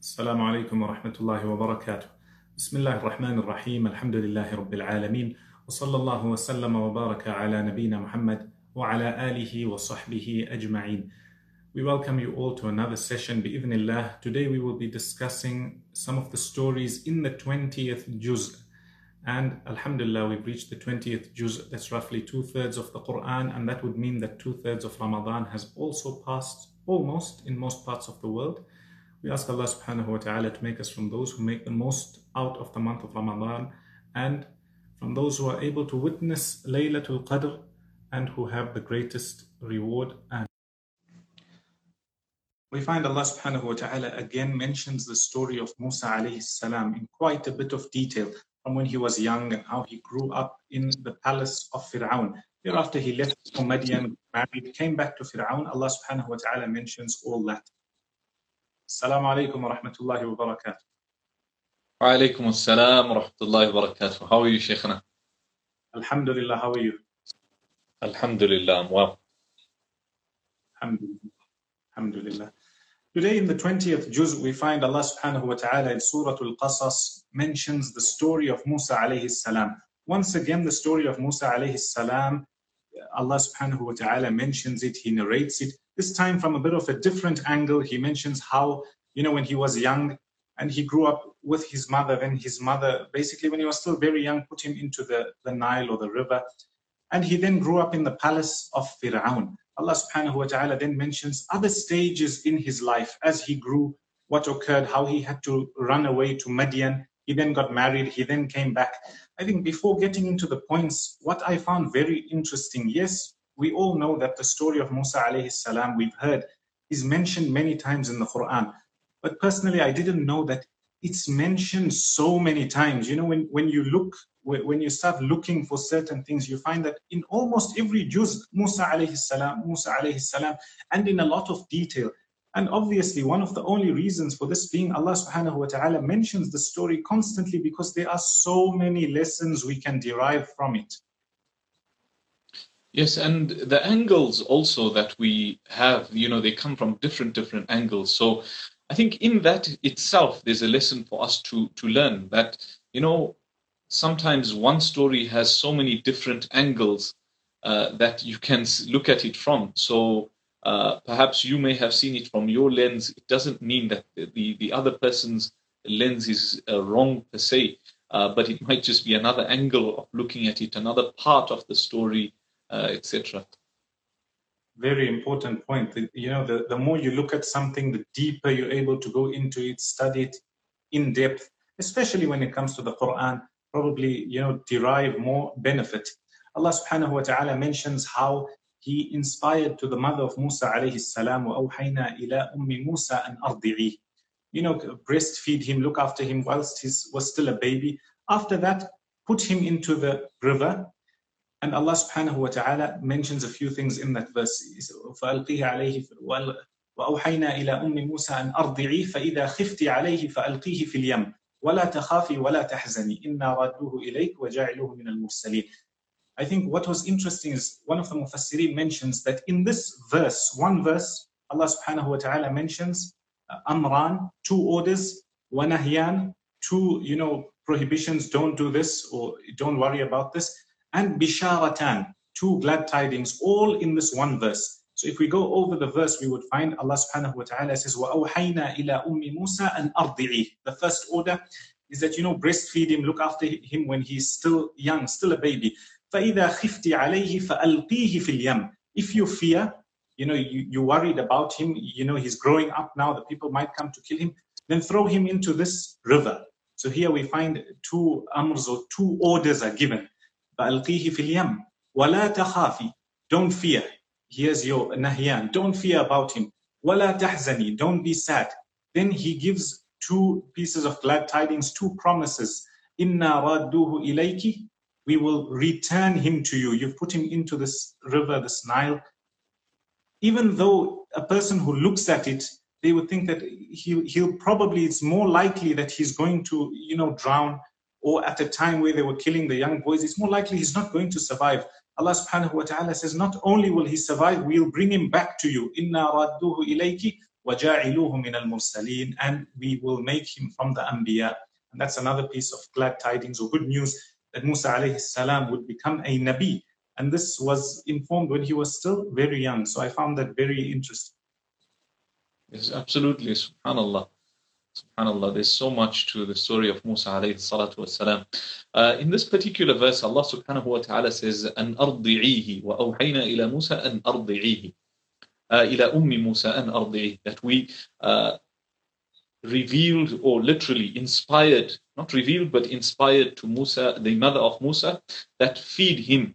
السلام عليكم ورحمة الله وبركاته. بسم الله الرحمن الرحيم. الحمد لله رب العالمين. وصلى الله وسلم وبارك على نبينا محمد وعلى آله وصحبه أجمعين. We welcome you all to another session بإذن Today we will be discussing some of the stories in the 20th juz. And Alhamdulillah, we've reached the 20th juz. That's roughly two thirds of the Quran, and that would mean that two thirds of Ramadan has also passed almost in most parts of the world. We ask Allah subhanahu wa ta'ala to make us from those who make the most out of the month of Ramadan and from those who are able to witness Laylatul Qadr and who have the greatest reward and we find Allah subhanahu wa ta'ala again mentions the story of Musa alayhi salam in quite a bit of detail from when he was young and how he grew up in the palace of Fir'aun. Thereafter he left for Madian, married, came back to Fir'aun. Allah subhanahu wa ta'ala mentions all that. السلام عليكم ورحمة الله وبركاته. وعليكم السلام ورحمة الله وبركاته. How are you, Shaykhana? Alhamdulillah, how are you? Alhamdulillah, I'm well. Alhamdulillah. Alhamdulillah. Today in the 20th juz, we find Allah subhanahu wa ta'ala in Surah Al-Qasas mentions the story of Musa alayhi salam. Once again, the story of Musa alayhi salam, Allah subhanahu wa ta'ala mentions it, He narrates it, this time from a bit of a different angle. He mentions how, you know, when he was young and he grew up with his mother, then his mother, basically, when he was still very young, put him into the, the Nile or the river. And he then grew up in the palace of Fir'aun. Allah subhanahu wa ta'ala then mentions other stages in his life as he grew, what occurred, how he had to run away to Madian. He then got married, he then came back. I think before getting into the points, what I found very interesting, yes, we all know that the story of Musa alayhi salam we've heard is mentioned many times in the Quran. But personally, I didn't know that it's mentioned so many times. You know, when, when you look, when you start looking for certain things, you find that in almost every juz, Musa alayhi salam, Musa alayhi salam, and in a lot of detail. And obviously, one of the only reasons for this being Allah subhanahu wa ta'ala mentions the story constantly because there are so many lessons we can derive from it. Yes, and the angles also that we have, you know, they come from different different angles. So I think in that itself, there's a lesson for us to to learn that, you know, sometimes one story has so many different angles uh, that you can look at it from. So uh, perhaps you may have seen it from your lens. It doesn't mean that the the other person's lens is uh, wrong per se, uh, but it might just be another angle of looking at it, another part of the story etc. Very important point. You know, the, the more you look at something, the deeper you're able to go into it, study it in depth, especially when it comes to the Quran, probably, you know, derive more benefit. Allah subhanahu wa ta'ala mentions how he inspired to the mother of Musa alayhi salam, وَأَوْحَيْنَا إِلَىٰ أُمِّ مُوسَى أَنْ أَرْضِعِيهِ You know, breastfeed him, look after him whilst he was still a baby. After that, put him into the river and Allah subhanahu wa ta'ala mentions a few things in that verse. فَأَلْقِيهِ عَلَيْهِ وَأَوْحَيْنَا إِلَى أُمِّ مُوسَى أَنْ أَرْضِعِي فَإِذَا خِفْتِ عَلَيْهِ فَأَلْقِيهِ فِي الْيَمِّ وَلَا تَخَافِي وَلَا تَحْزَنِي إِنَّا رَادُّهُ إِلَيْكَ وَجَاعِلُهُ مِنَ الْمُرْسَلِينَ I think what was interesting is one of the Mufassirin mentions that in this verse, one verse, Allah subhanahu wa ta'ala mentions uh, Amran, two orders, Wanahyan, two, you know, prohibitions, don't do this or don't worry about this and bisharatan, two glad tidings, all in this one verse. So if we go over the verse, we would find Allah subhanahu wa ta'ala says, وَأَوْحَيْنَا إِلَىٰ أُمِّ مُوسَىٰ أَنْ أَرْضِعِهِ The first order is that, you know, breastfeed him, look after him when he's still young, still a baby. فَإِذَا خِفْتِ عَلَيْهِ فَأَلْقِيهِ فِي الْيَمِّ If you fear, you know, you, you're worried about him, you know, he's growing up now, the people might come to kill him, then throw him into this river. So here we find two amrs or two orders are given. فألقيه في اليم ولا تخافي don't fear here's your nahyan don't fear about him ولا تحزني don't be sad then he gives two pieces of glad tidings two promises إنا رادوه إليك we will return him to you you've put him into this river this Nile even though a person who looks at it they would think that he, he'll probably it's more likely that he's going to you know drown or at a time where they were killing the young boys, it's more likely he's not going to survive. Allah subhanahu wa ta'ala says, not only will he survive, we'll bring him back to you. Inna radduhu ilayki وَجَاعِلُوهُ مِنَ الْمُرْسَلِينَ And we will make him from the Anbiya. And that's another piece of glad tidings or good news that Musa alayhi salam would become a Nabi. And this was informed when he was still very young. So I found that very interesting. Yes, absolutely. Subhanallah. Subhanallah, there's so much to the story of Musa alayhi salatu wasalam. Uh, in this particular verse, Allah subhanahu wa ta'ala says, أن أرضعيه وأوحينا إلى موسى أن أرضعيه uh, إلى أم موسى أن أرضعيه that we uh, revealed or literally inspired, not revealed but inspired to Musa, the mother of Musa, that feed him.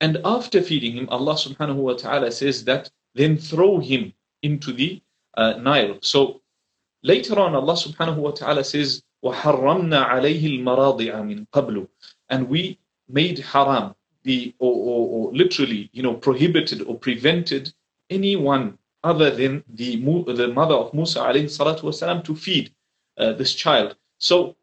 And after feeding him, Allah subhanahu wa ta'ala says that then throw him into the uh, Nile. So later on, Allah subhanahu wa ta'ala says, وَحَرَّمْنَا عَلَيْهِ الْمَرَاضِعَ مِنْ قَبْلُ And we made haram, the, or, or, or literally, you know, prohibited or prevented anyone other than the, the mother of Musa alayhi salatu wasalam to feed uh, this child. So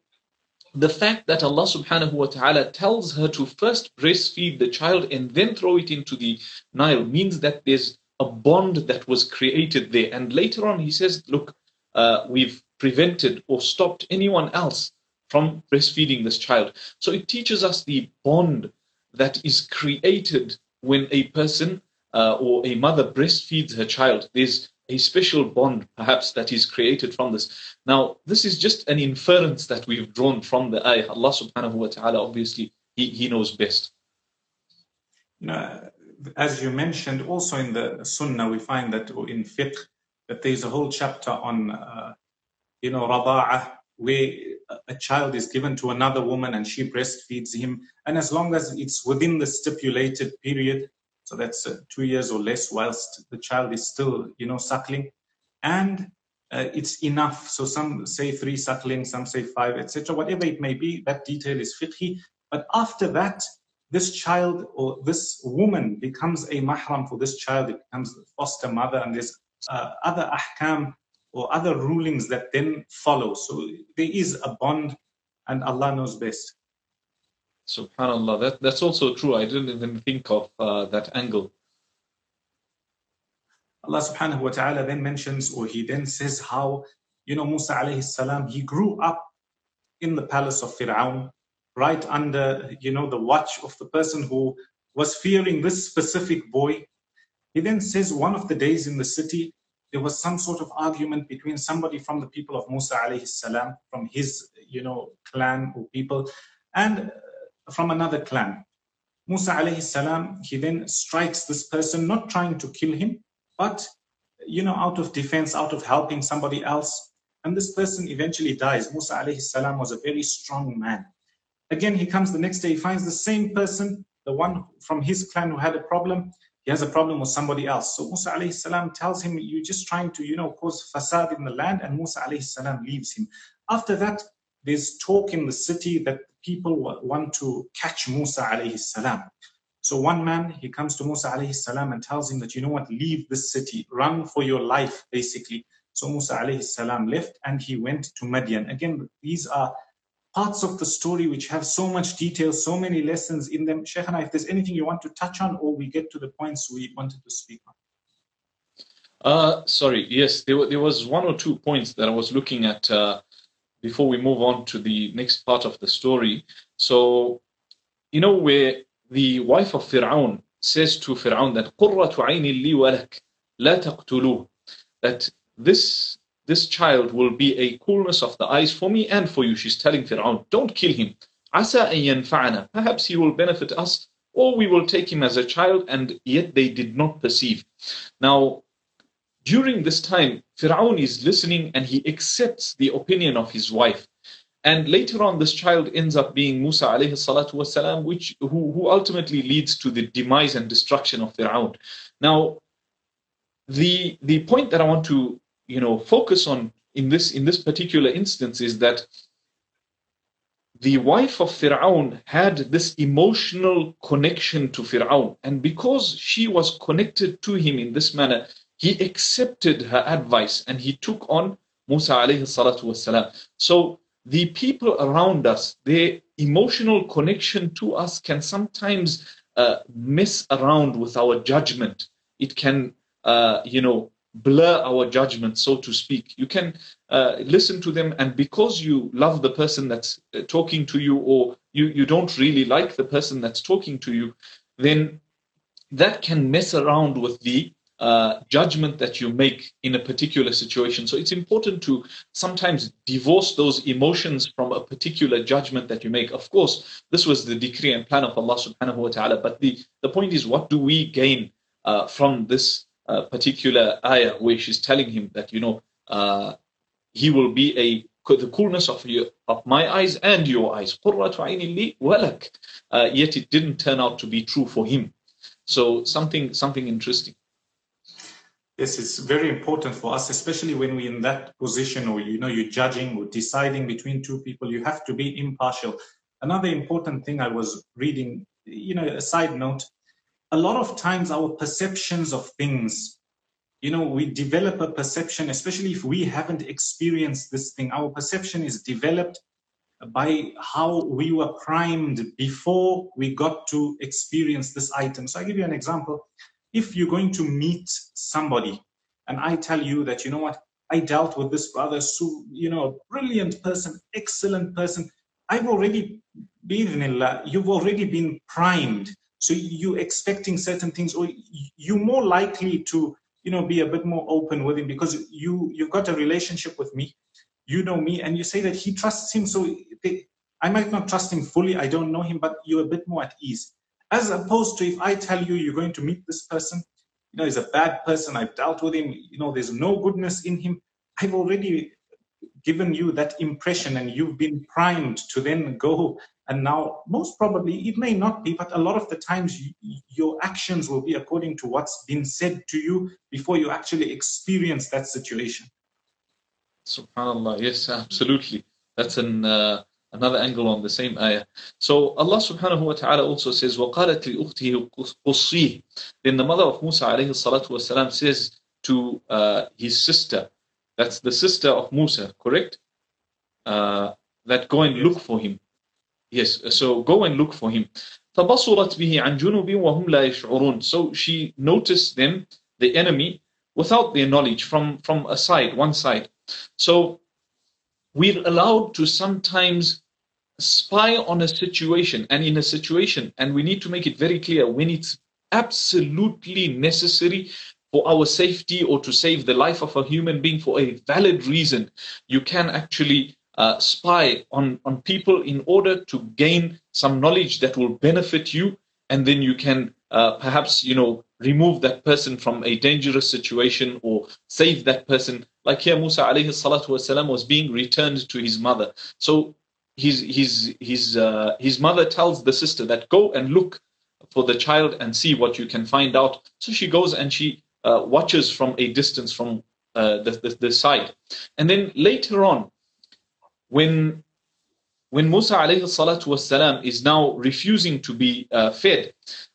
the fact that Allah subhanahu wa ta'ala tells her to first breastfeed the child and then throw it into the Nile means that there's a bond that was created there. And later on, he says, Look, uh, we've prevented or stopped anyone else from breastfeeding this child. So it teaches us the bond that is created when a person uh, or a mother breastfeeds her child. There's a special bond, perhaps, that is created from this. Now, this is just an inference that we've drawn from the ayah. Allah subhanahu wa ta'ala, obviously, He, he knows best. Know, as you mentioned, also in the Sunnah, we find that in fiqh, that there's a whole chapter on, uh, you know, rada'ah, where a child is given to another woman and she breastfeeds him. And as long as it's within the stipulated period, so that's uh, two years or less, whilst the child is still, you know, suckling, and uh, it's enough. So some say three suckling, some say five, etc. Whatever it may be, that detail is fiqhi. But after that, this child or this woman becomes a mahram for this child. It becomes the foster mother, and there's uh, other ahkam or other rulings that then follow. So there is a bond, and Allah knows best. Subhanallah, that, that's also true. I didn't even think of uh, that angle. Allah subhanahu wa ta'ala then mentions, or he then says how, you know, Musa alayhi salam, he grew up in the palace of Fir'aun, right under, you know, the watch of the person who was fearing this specific boy. He then says one of the days in the city, there was some sort of argument between somebody from the people of Musa alayhi salam, from his, you know, clan or people, and uh, from another clan. Musa alayhi salam, he then strikes this person, not trying to kill him, but you know, out of defense, out of helping somebody else. And this person eventually dies. Musa alayhi salam was a very strong man. Again, he comes the next day, he finds the same person, the one from his clan who had a problem. He has a problem with somebody else. So Musa alayhi salam tells him, You're just trying to, you know, cause fasad in the land, and Musa alayhi salam leaves him. After that, there's talk in the city that people want to catch Musa alayhi salam. So one man, he comes to Musa alayhi salam and tells him that, you know what, leave this city, run for your life, basically. So Musa alayhi salam left and he went to Madian. Again, these are parts of the story which have so much detail, so many lessons in them. Shaykhana, if there's anything you want to touch on or we get to the points we wanted to speak on. Uh, sorry, yes, there, there was one or two points that I was looking at uh, before we move on to the next part of the story. So, you know, where the wife of Fir'aun says to Fir'aun that قُرَّةُ عَيْنِ لِي وَلَكَ لَا تَقْتُلُوهُ That this, this child will be a coolness of the eyes for me and for you. She's telling Fir'aun, don't kill him. Asa yanfa'ana. Perhaps he will benefit us or we will take him as a child. And yet they did not perceive. Now, during this time, Fir'aun is listening and he accepts the opinion of his wife. And later on, this child ends up being Musa alayhi salatu wasalam, which who, who ultimately leads to the demise and destruction of Fir'aun. Now, the, the point that I want to you know, focus on in this, in this particular instance is that the wife of Fir'aun had this emotional connection to Fir'aun. And because she was connected to him in this manner, he accepted her advice and he took on Musa alayhi salatu wasalam. So the people around us, their emotional connection to us can sometimes uh, mess around with our judgment. It can, uh, you know, blur our judgment, so to speak. You can uh, listen to them, and because you love the person that's uh, talking to you, or you, you don't really like the person that's talking to you, then that can mess around with the uh, judgment that you make in a particular situation. So it's important to sometimes divorce those emotions from a particular judgment that you make. Of course, this was the decree and plan of Allah subhanahu wa ta'ala. But the, the point is, what do we gain uh, from this uh, particular ayah where she's telling him that, you know, uh, he will be a the coolness of your, of my eyes and your eyes. Uh, yet it didn't turn out to be true for him. So something something interesting. Yes, it's very important for us, especially when we're in that position or you know you're judging or deciding between two people. You have to be impartial. Another important thing I was reading, you know, a side note. A lot of times our perceptions of things, you know, we develop a perception, especially if we haven't experienced this thing. Our perception is developed by how we were primed before we got to experience this item. So I give you an example. If you're going to meet somebody and I tell you that, you know what, I dealt with this brother, so, you know, a brilliant person, excellent person. I've already been, you've already been primed. So you're expecting certain things, or you're more likely to, you know, be a bit more open with him because you you've got a relationship with me you know me and you say that he trusts him. So they, i might not trust him fully i don't know him but you're a bit more at ease. As opposed to if i tell you you're going to meet this person you know he's a bad person i've dealt with him you know there's no goodness in him. I've already given you that impression and you've been primed to then go and now most probably it may not be but a lot of the times you, your actions will be according to what's been said to you before you actually experience that situation Subhanallah, yes, absolutely. That's an uh, another angle on the same ayah. So Allah subhanahu wa ta'ala also says, وَقَالَتْ لِأُخْتِهِ قُصِّيهِ Then the mother of Musa alayhi salatu wasalam says to uh, his sister, that's the sister of Musa, correct? Uh, that go and look for him. Yes, so go and look for him. فَبَصُرَتْ بِهِ عَنْ جُنُوبٍ وَهُمْ لَا يَشْعُرُونَ So she noticed them, the enemy, without their knowledge, from, from a side, one side. So we're allowed to sometimes spy on a situation and in a situation, and we need to make it very clear when it's absolutely necessary for our safety or to save the life of a human being for a valid reason, you can actually uh, spy on, on people in order to gain some knowledge that will benefit you, and then you can uh, perhaps you know remove that person from a dangerous situation or save that person. Like here, Musa alayhi salatu wasalam was being returned to his mother. So his his his uh, his mother tells the sister that go and look for the child and see what you can find out. So she goes and she uh, watches from a distance from uh, the, the, the side, and then later on, when when Musa alayhi salatu wasalam is now refusing to be uh, fed,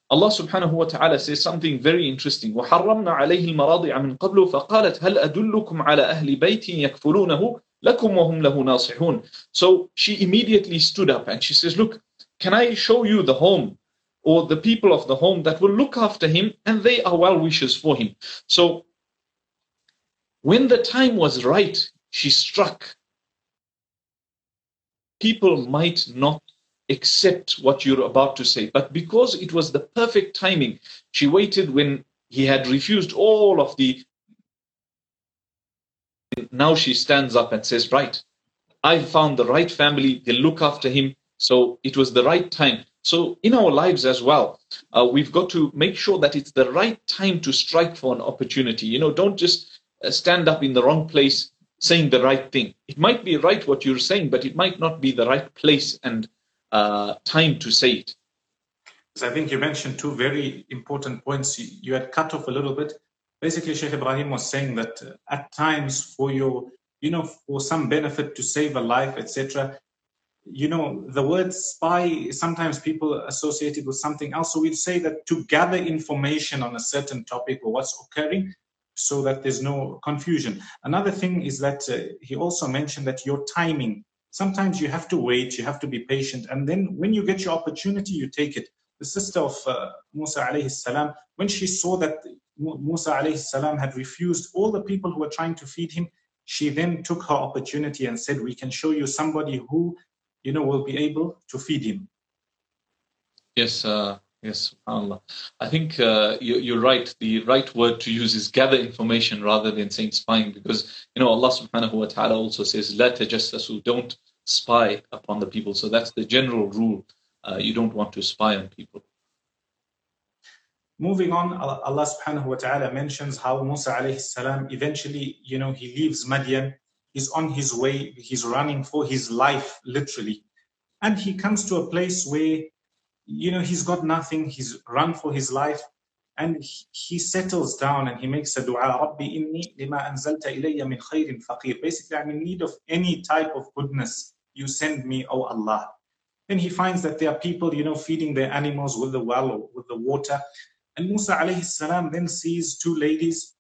Allah subhanahu wa ta'ala says something very interesting. وَحَرَّمْنَا عَلَيْهِ الْمَرَاضِعَ مِنْ قَبْلُ فَقَالَتْ هَلْ أَدُلُّكُمْ عَلَى أَهْلِ بَيْتٍ يَكْفُلُونَهُ لَكُمْ وَهُمْ لَهُ نَاصِحُونَ So she immediately stood up and she says, look, can I show you the home or the people of the home that will look after him and they are well wishers for him. So when the time was right, she struck. People might not accept what you're about to say. But because it was the perfect timing, she waited when he had refused all of the. Now she stands up and says, Right, I found the right family, they look after him. So it was the right time. So in our lives as well, uh, we've got to make sure that it's the right time to strike for an opportunity. You know, don't just uh, stand up in the wrong place saying the right thing. It might be right what you're saying, but it might not be the right place and uh, time to say it. So I think you mentioned two very important points. You, you, had cut off a little bit. Basically, Sheikh Ibrahim was saying that uh, at times, for your, you know, for some benefit to save a life, etc., you know, the word spy, sometimes people associate it with something else. So we'd say that to gather information on a certain topic or what's occurring so that there's no confusion. Another thing is that uh, he also mentioned that your timing, sometimes you have to wait, you have to be patient, and then when you get your opportunity, you take it. The sister of uh, Musa alayhi salam, when she saw that Musa alayhi salam had refused all the people who were trying to feed him, she then took her opportunity and said, we can show you somebody who, you know, will be able to feed him. Yes, uh, yes, Allah. I think uh, you, are right. The right word to use is gather information rather than saying spying because, you know, Allah subhanahu wa ta'ala also says, La tajassasu, don't spy upon the people. So that's the general rule. Uh, you don't want to spy on people. Moving on, Allah subhanahu wa ta'ala mentions how Musa alayhi salam eventually, you know, he leaves Madian. He's on his way. He's running for his life, literally. And he comes to a place where, you know, he's got nothing. He's run for his life. And he, settles down and he makes a dua, Rabbi inni lima anzalta ilayya min khairin faqir. Basically, I'm in need of any type of goodness you send me, O Allah. Then he finds that there are people, you know, feeding their animals with the well or with the water. And Musa alayhi salam then sees two ladies.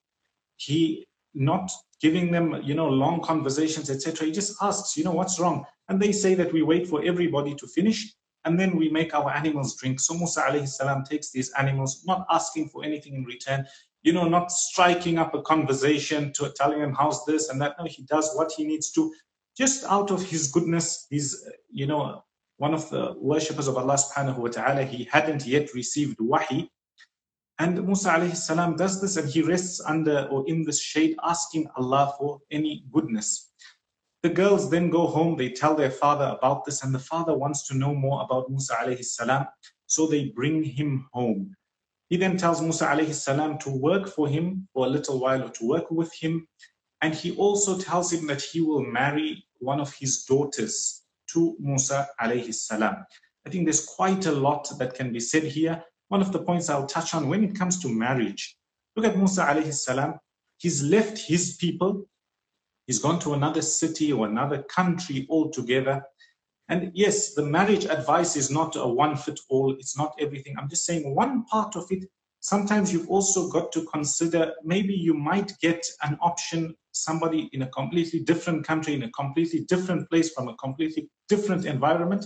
He not giving them, you know, long conversations, etc. He just asks, you know, what's wrong? And they say that we wait for everybody to finish and then we make our animals drink. So Musa alayhi salam takes these animals, not asking for anything in return, you know, not striking up a conversation to telling them how's this and that. No, he does what he needs to just out of his goodness, he's, you know, one of the worshippers of Allah subhanahu wa ta'ala, he hadn't yet received wahi. And Musa alayhi salam does this and he rests under or in this shade asking Allah for any goodness. The girls then go home, they tell their father about this, and the father wants to know more about Musa alayhi salam, so they bring him home. He then tells Musa alayhi salam to work for him for a little while or to work with him and he also tells him that he will marry one of his daughters to Musa alayhi salam. I think there's quite a lot that can be said here. One of the points I'll touch on when it comes to marriage. Look at Musa alayhi salam. He's left his people. He's gone to another city or another country altogether. And yes, the marriage advice is not a one fit all. It's not everything. I'm just saying one part of it sometimes you've also got to consider maybe you might get an option somebody in a completely different country in a completely different place from a completely different environment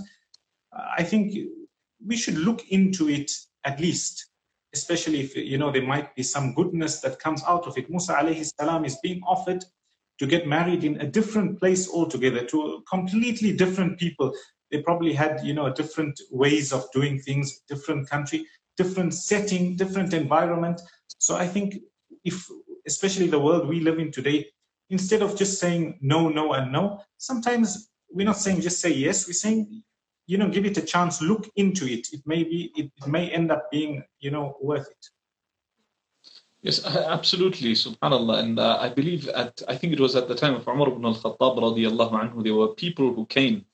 i think we should look into it at least especially if you know there might be some goodness that comes out of it musa alayhi salam is being offered to get married in a different place altogether to completely different people they probably had you know different ways of doing things different country different setting, different environment. So I think if, especially the world we live in today, instead of just saying no, no, and no, sometimes we're not saying just say yes. We're saying, you know, give it a chance, look into it. It may be, it, it may end up being, you know, worth it. Yes, absolutely, subhanAllah. And uh, I believe at, I think it was at the time of Umar ibn al-Khattab radiallahu anhu, there were people who came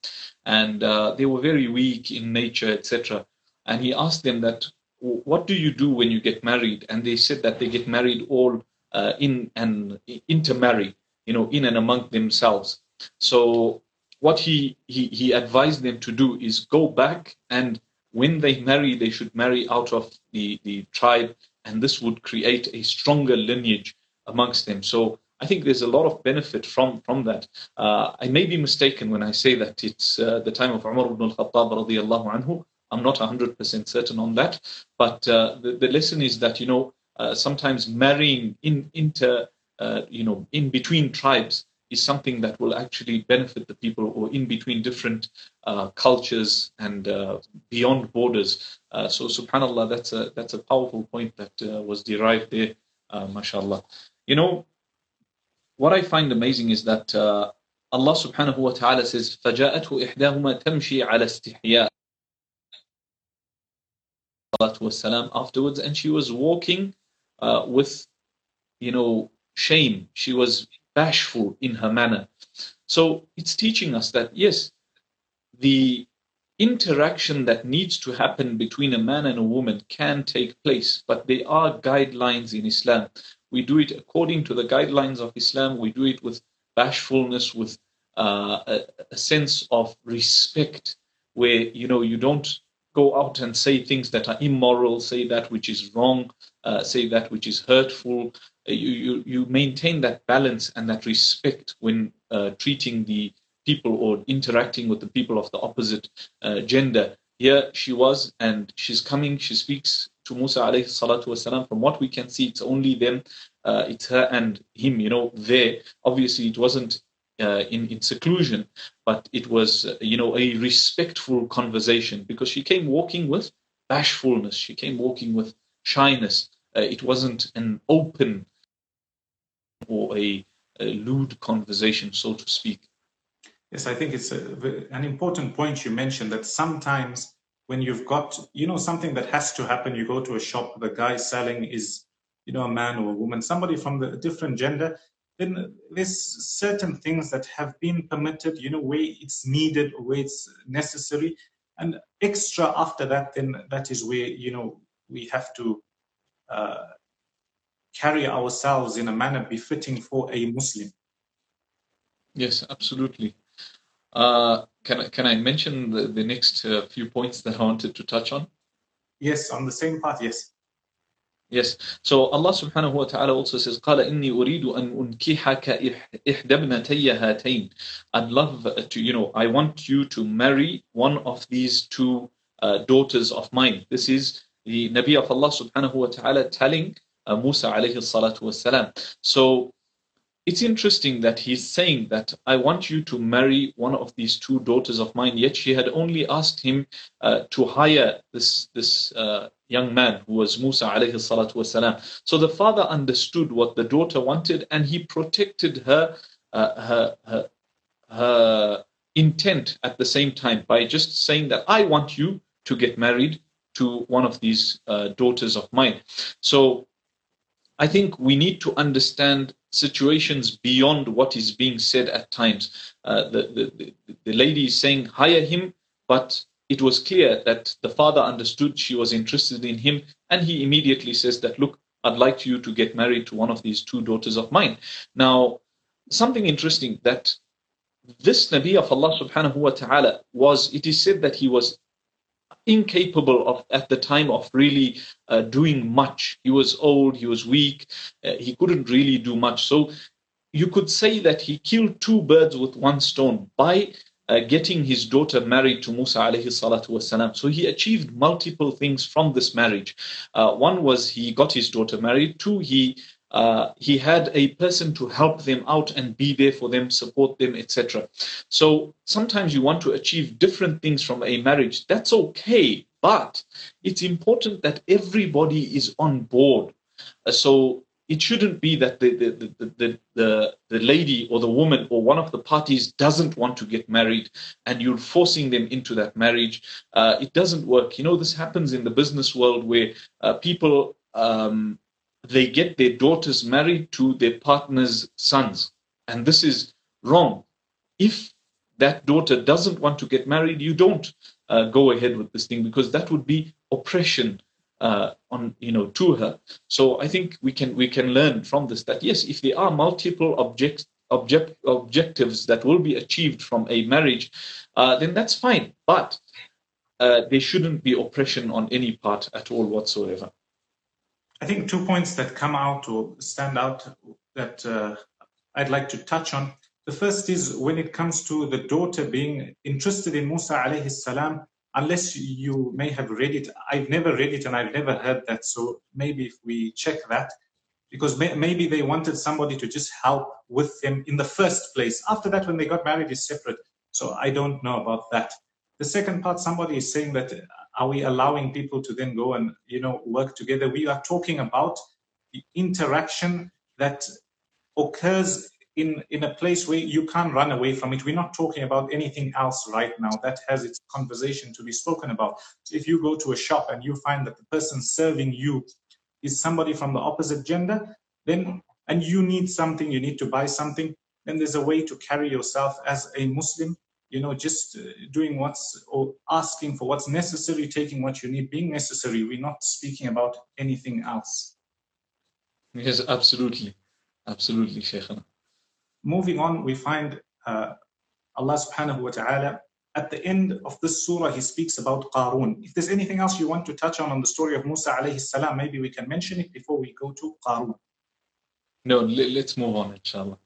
and uh, they were very weak in nature, etc. And he asked them that, what do you do when you get married? And they said that they get married all uh, in and intermarry, you know, in and among themselves. So what he, he, he advised them to do is go back and when they marry, they should marry out of the, the tribe, and this would create a stronger lineage amongst them. So I think there's a lot of benefit from from that. Uh, I may be mistaken when I say that it's uh, the time of Umar ibn al-Khattab radiallahu anhu, I'm not 100% certain on that. But uh, the, the lesson is that, you know, uh, sometimes marrying in inter, uh, you know, in between tribes is something that will actually benefit the people or in between different uh, cultures and uh, beyond borders. Uh, so subhanallah, that's a, that's a powerful point that was derived there, mashallah. You know, what I find amazing is that Allah subhanahu wa ta'ala says, فَجَاءَتْهُ إِحْدَاهُمَا تَمْشِي عَلَى اسْتِحْيَاءٍ والسلام, afterwards, and she was walking uh, with, you know, shame. She was bashful in her manner. So it's teaching us that yes, the interaction that needs to happen between a man and a woman can take place, but there are guidelines in Islam. We do it according to the guidelines of Islam. We do it with bashfulness, with uh, a, a sense of respect, where you know you don't go out and say things that are immoral, say that which is wrong, uh, say that which is hurtful. You, you, you maintain that balance and that respect when uh, treating the people or interacting with the people of the opposite uh, gender. Here she was, and she's coming, she speaks to Musa alayhi salatu wasalam. From what we can see, it's only them, uh, it's her and him, you know, there. Obviously, it wasn't uh, in, in seclusion, but it was, uh, you know, a respectful conversation because she came walking with bashfulness. She came walking with shyness. Uh, it wasn't an open or a, a lewd conversation, so to speak. Yes, I think it's a, an important point you mentioned that sometimes when you've got, you know, something that has to happen, you go to a shop, the guy selling is, you know, a man or a woman, somebody from the different gender, then there's certain things that have been permitted, you know, where it's needed, where it's necessary. And extra after that, then that is where, you know, we have to carry ourselves in a manner befitting for a Muslim. Yes, absolutely. Uh, can I, can I mention the, the next uh, few points that I wanted to touch on? Yes, on the same part, yes. Yes. So Allah subhanahu wa ta'ala also says, قَالَ إِنِّي أُرِيدُ أَنْ أُنْكِحَكَ إِحْدَى ابْنَتَيَّ هَاتَيْنِ I'd love to, you know, I want you to marry one of these two uh, daughters of mine. This is the Nabi of Allah subhanahu wa ta'ala telling uh, Musa alayhi salatu wasalam. So it's interesting that he's saying that I want you to marry one of these two daughters of mine, yet she had only asked him uh, to hire this, this uh, young man who was Musa alayhi salatu wasalam. So the father understood what the daughter wanted and he protected her, uh, her, her, her intent at the same time by just saying that I want you to get married to one of these uh, daughters of mine. So I think we need to understand situations beyond what is being said at times. Uh, the, the, the, lady is saying, hire him, but it was clear that the father understood she was interested in him, and he immediately says that, look, I'd like you to get married to one of these two daughters of mine. Now, something interesting that this Nabi of Allah subhanahu wa ta'ala was, it is said that he was incapable of at the time of really uh, doing much. He was old, he was weak, uh, he couldn't really do much. So you could say that he killed two birds with one stone by uh, getting his daughter married to Musa alayhi salatu wasalam. So he achieved multiple things from this marriage. Uh, one was he got his daughter married. Two, he uh, he had a person to help them out and be there for them, support them, etc. So sometimes you want to achieve different things from a marriage. That's okay, but it's important that everybody is on board. Uh, so it shouldn't be that the, the, the, the, the, the lady or the woman or one of the parties doesn't want to get married and you're forcing them into that marriage. Uh, it doesn't work. You know, this happens in the business world where uh, people um, they get their daughters married to their partner's sons. And this is wrong. If that daughter doesn't want to get married, you don't uh, go ahead with this thing because that would be oppression uh, on you know to her. So I think we can we can learn from this that yes, if there are multiple objects object, objectives that will be achieved from a marriage, uh, then that's fine. But uh, there shouldn't be oppression on any part at all whatsoever. I think two points that come out or stand out that uh, I'd like to touch on. The first is when it comes to the daughter being interested in Musa alayhi salam, unless you may have read it. I've never read it and I've never heard that. So maybe if we check that, because may, maybe they wanted somebody to just help with them in the first place. After that, when they got married, is separate. So I don't know about that. The second part, somebody is saying that are we allowing people to then go and you know work together? We are talking about the interaction that occurs in in a place where you can't run away from it. We're not talking about anything else right now. That has its conversation to be spoken about. So if you go to a shop and you find that the person serving you is somebody from the opposite gender, then and you need something, you need to buy something, then there's a way to carry yourself as a Muslim you know, just uh, doing what's or asking for what's necessary, taking what you need, being necessary. We're not speaking about anything else. Yes, absolutely. Absolutely, Shaykhana. Moving on, we find uh, Allah subhanahu wa ta'ala at the end of this surah, he speaks about Qarun. If there's anything else you want to touch on on the story of Musa alayhi salam, maybe we can mention it before we go to Qarun. No, let's move on, inshallah.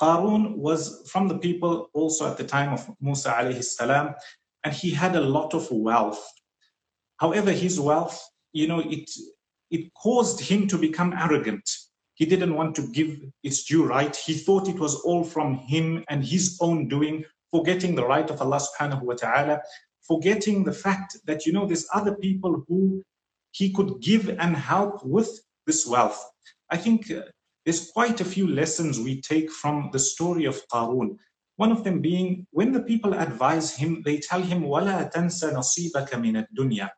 Qarun was from the people also at the time of Musa alayhi salam, and he had a lot of wealth. However, his wealth you know, it, it caused him to become arrogant. He didn't want to give its due right. He thought it was all from him and his own doing, forgetting the right of Allah subhanahu wa ta'ala, forgetting the fact that, you know, there's other people who he could give and help with this wealth. I think uh, there's quite a few lessons we take from the story of Qarun. One of them being when the people advise him, they tell him, Wala tansa nasibaka min dunya.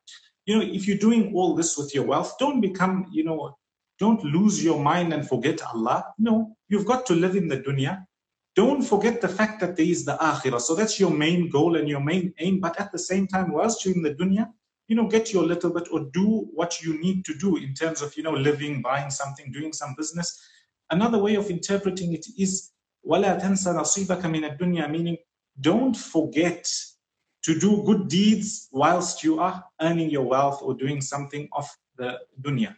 You know, if you're doing all this with your wealth, don't become, you know, don't lose your mind and forget Allah. No, you've got to live in the dunya. Don't forget the fact that there is the akhirah. So that's your main goal and your main aim. But at the same time, whilst you're in the dunya, you know, get your little bit or do what you need to do in terms of, you know, living, buying something, doing some business Another way of interpreting it is وَلَا تَنْسَ نَصِيبَكَ مِنَ الدُّنْيا meaning don't forget to do good deeds whilst you are earning your wealth or doing something of the dunya.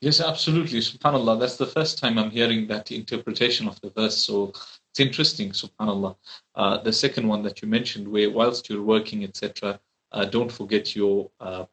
Yes, absolutely. Subhanallah. That's the first time I'm hearing that interpretation of the verse. So it's interesting, subhanallah. Uh, the second one that you mentioned, where whilst you're working, etc., uh, don't forget your uh,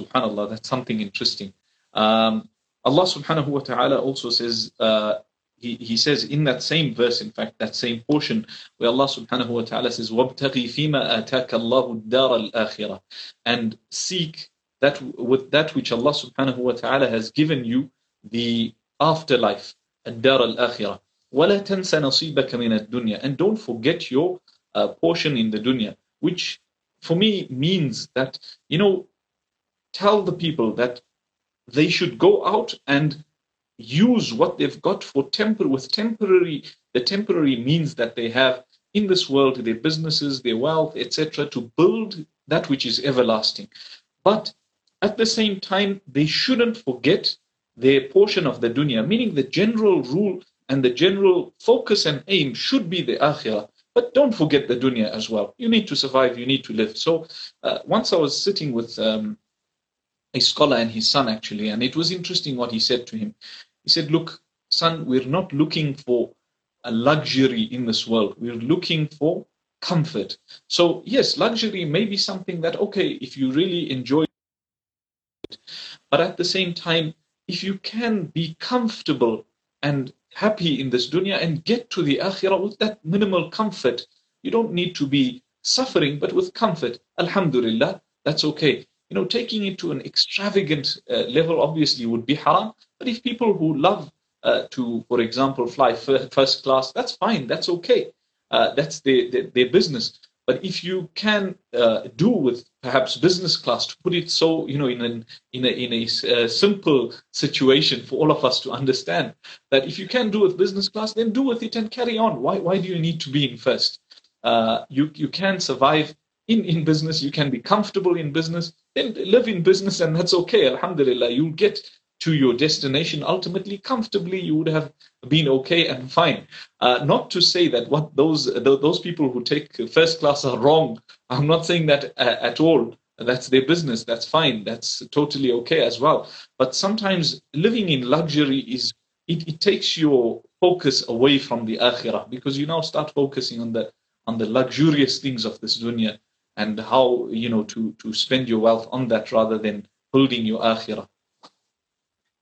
subhanallah. That's something interesting. Um, Allah subhanahu wa ta'ala also says, uh, he, he says in that same verse, in fact, that same portion, where Allah subhanahu wa ta'ala says, وَابْتَغِي فِيمَا آتَاكَ اللَّهُ الدَّارَ الْآخِرَةِ And seek that with that which Allah subhanahu wa ta'ala has given you the afterlife, الدار الآخرة. وَلَا تَنْسَ نَصِيبَكَ مِنَ الدُّنْيا And don't forget your uh, portion in the dunya, which for me means that, you know, tell the people that they should go out and use what they've got for tempor with temporary the temporary means that they have in this world their businesses their wealth etc to build that which is everlasting but at the same time, they shouldn't forget their portion of the dunya, meaning the general rule and the general focus and aim should be the akhirah. But don't forget the dunya as well. You need to survive, you need to live. So uh, once I was sitting with um, a scholar and his son actually, and it was interesting what he said to him. He said, Look, son, we're not looking for a luxury in this world, we're looking for comfort. So, yes, luxury may be something that, okay, if you really enjoy it, but at the same time, if you can be comfortable and happy in this dunya and get to the akhirah with that minimal comfort, you don't need to be suffering, but with comfort. Alhamdulillah, that's okay. You know, taking it to an extravagant uh, level obviously would be haram. But if people who love uh, to, for example, fly first class, that's fine. That's okay. Uh, that's their, their, their business. But if you can uh, do with perhaps business class to put it so, you know, in an in a in a uh, simple situation for all of us to understand that if you can do with business class, then do with it and carry on. Why why do you need to be in first? Uh, you you can survive in in business. You can be comfortable in business. Then live in business, and that's okay. Alhamdulillah, you'll get to your destination ultimately comfortably you would have been okay and fine uh, not to say that what those those people who take first class are wrong i'm not saying that uh, at all that's their business that's fine that's totally okay as well but sometimes living in luxury is it, it takes your focus away from the akhirah because you now start focusing on the on the luxurious things of this dunya and how you know to to spend your wealth on that rather than holding your akhirah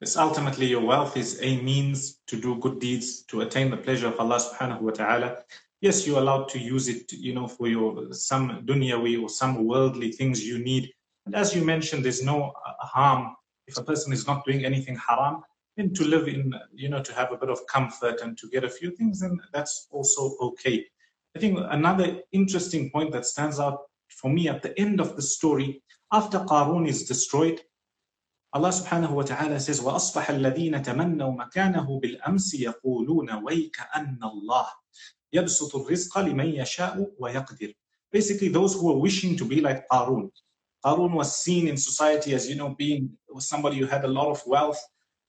Yes, ultimately your wealth is a means to do good deeds, to attain the pleasure of Allah subhanahu wa ta'ala. Yes, you're allowed to use it, you know, for your some dunyawi or some worldly things you need. And as you mentioned, there's no uh, harm if a person is not doing anything haram, then to live in, you know, to have a bit of comfort and to get a few things, then that's also okay. I think another interesting point that stands out for me at the end of the story, after Qarun is destroyed, Allah subhanahu wa ta'ala says, وَأَصْبَحَ الَّذِينَ تَمَنَّوْا مَكَانَهُ بِالْأَمْسِ يَقُولُونَ وَيْكَ أَنَّ اللَّهِ يَبْسُطُ الرِّزْقَ لِمَنْ يَشَاءُ وَيَقْدِرُ Basically, those who were wishing to be like Qarun. Qarun was seen in society as, you know, being somebody who had a lot of wealth.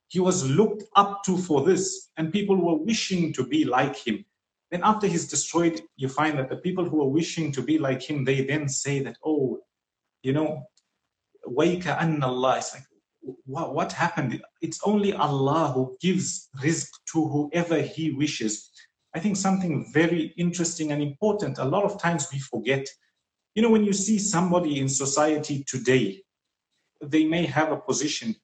He was looked up to for this, and people were wishing to be like him. Then after he's destroyed, you find that the people who are wishing to be like him, they then say that, oh, you know, wayka anna Allah. It's like, what, what happened? It's only Allah who gives rizq to whoever he wishes. I think something very interesting and important. A lot of times we forget. You know, when you see somebody in society today, they may have a position,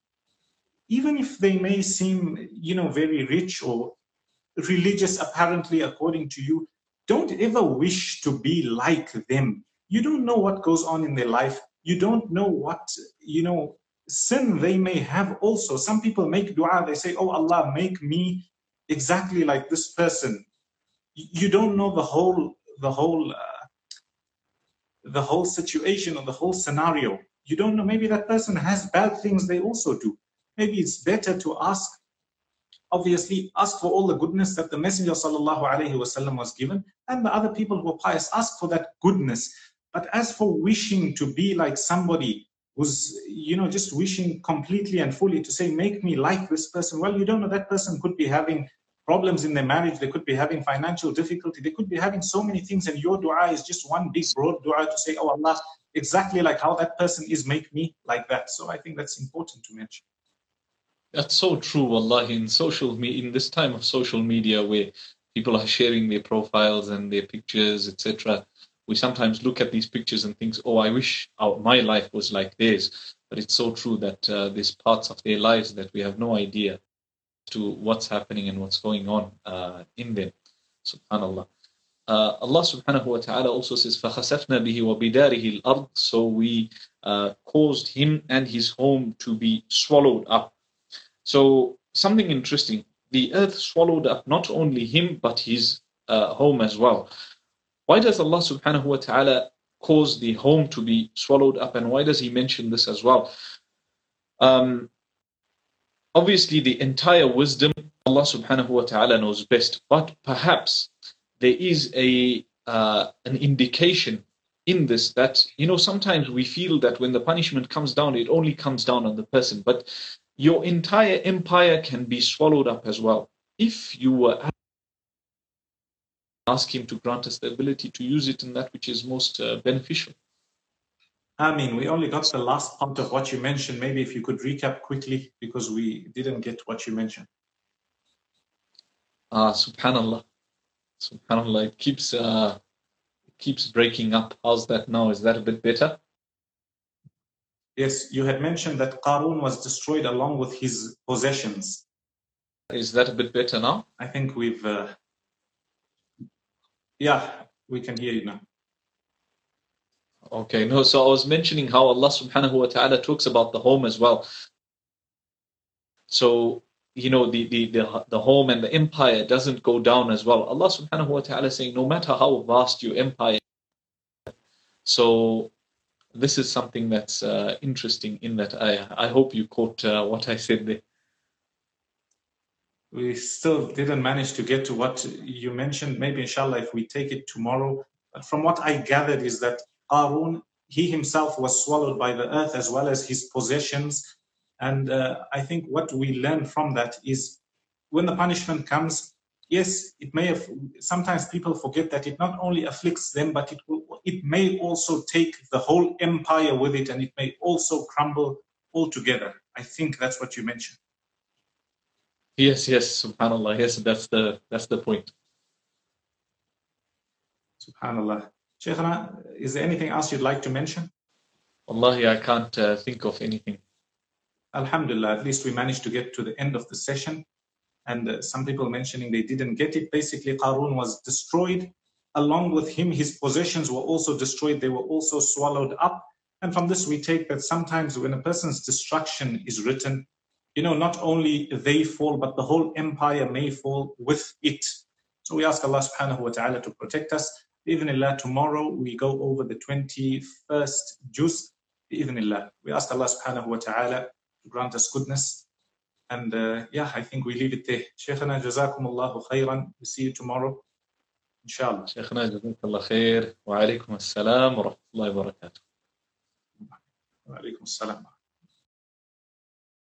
even if they may seem, you know, very rich or religious apparently according to you, don't ever wish to be like them. You don't know what goes on in their life. You don't know what, you know, sin they may have also. Some people make dua, they say, Oh Allah, make me exactly like this person. You don't know the whole, the whole, uh, the whole situation or the whole scenario. You don't know, maybe that person has bad things they also do. Maybe it's better to ask obviously ask for all the goodness that the Messenger wasallam was given, and the other people who are pious ask for that goodness. But as for wishing to be like somebody who's, you know, just wishing completely and fully to say, make me like this person, well, you don't know that person could be having problems in their marriage, they could be having financial difficulty, they could be having so many things, and your dua is just one big broad dua to say, Oh Allah, exactly like how that person is, make me like that. So I think that's important to mention. That's so true, wallahi. In social me in this time of social media where people are sharing their profiles and their pictures, etc., we sometimes look at these pictures and think, "Oh, I wish our, my life was like theirs." But it's so true that uh, there's parts of their lives that we have no idea to what's happening and what's going on uh, in them. Subhanallah. Uh, Allah subhanahu wa ta'ala also says, فَخَسَفْنَا بِهِ وَبِدَارِهِ الْأَرْضِ So we uh, caused him and his home to be swallowed up. So something interesting. The earth swallowed up not only him but his uh, home as well. Why does Allah subhanahu wa ta'ala cause the home to be swallowed up and why does he mention this as well? Um, obviously the entire wisdom Allah subhanahu wa ta'ala knows best, but perhaps there is a uh, an indication in this that you know sometimes we feel that when the punishment comes down it only comes down on the person but your entire empire can be swallowed up as well. If you were ask him to grant us the ability to use it in that which is most uh, beneficial. I mean, we only got the last part of what you mentioned. Maybe if you could recap quickly because we didn't get what you mentioned. Ah, uh, subhanallah. Subhanallah. It keeps uh, it keeps breaking up. How's that now? Is that a bit better? Yes, you had mentioned that Qarun was destroyed along with his possessions. Is that a bit better now? I think we've. Uh... Yeah, we can hear you now. Okay, no, so I was mentioning how Allah subhanahu wa ta'ala talks about the home as well. So, you know, the, the, the, the home and the empire doesn't go down as well. Allah subhanahu wa ta'ala saying, no matter how vast your empire, so this is something that's uh, interesting in that I, I hope you caught uh, what I said there. We still didn't manage to get to what you mentioned. Maybe, inshallah, if we take it tomorrow. But from what I gathered, is that Qarun, he himself was swallowed by the earth as well as his possessions. And uh, I think what we learn from that is when the punishment comes, yes, it may have, sometimes people forget that it not only afflicts them, but it will, it may also take the whole empire with it and it may also crumble altogether. I think that's what you mentioned. Yes, yes, subhanallah. Yes, that's the that's the point. Subhanallah. Shaykhana, is there anything else you'd like to mention? Wallahi, I can't uh, think of anything. Alhamdulillah, at least we managed to get to the end of the session and uh, some people mentioning they didn't get it. Basically, Qarun was destroyed. Along with him, his possessions were also destroyed. They were also swallowed up. And from this, we take that sometimes when a person's destruction is written, you know, not only they fall, but the whole empire may fall with it. So we ask Allah subhanahu wa ta'ala to protect us. Allah, tomorrow we go over the 21st juz. Allah. We ask Allah subhanahu wa ta'ala to grant us goodness and uh, yeah, I think we leave it there. Shaykhana, jazakumullahu khairan. We'll see you tomorrow. Inshallah. شيخنا جزاك الله خير وعليكم السلام ورحمة الله وبركاته. وعليكم السلام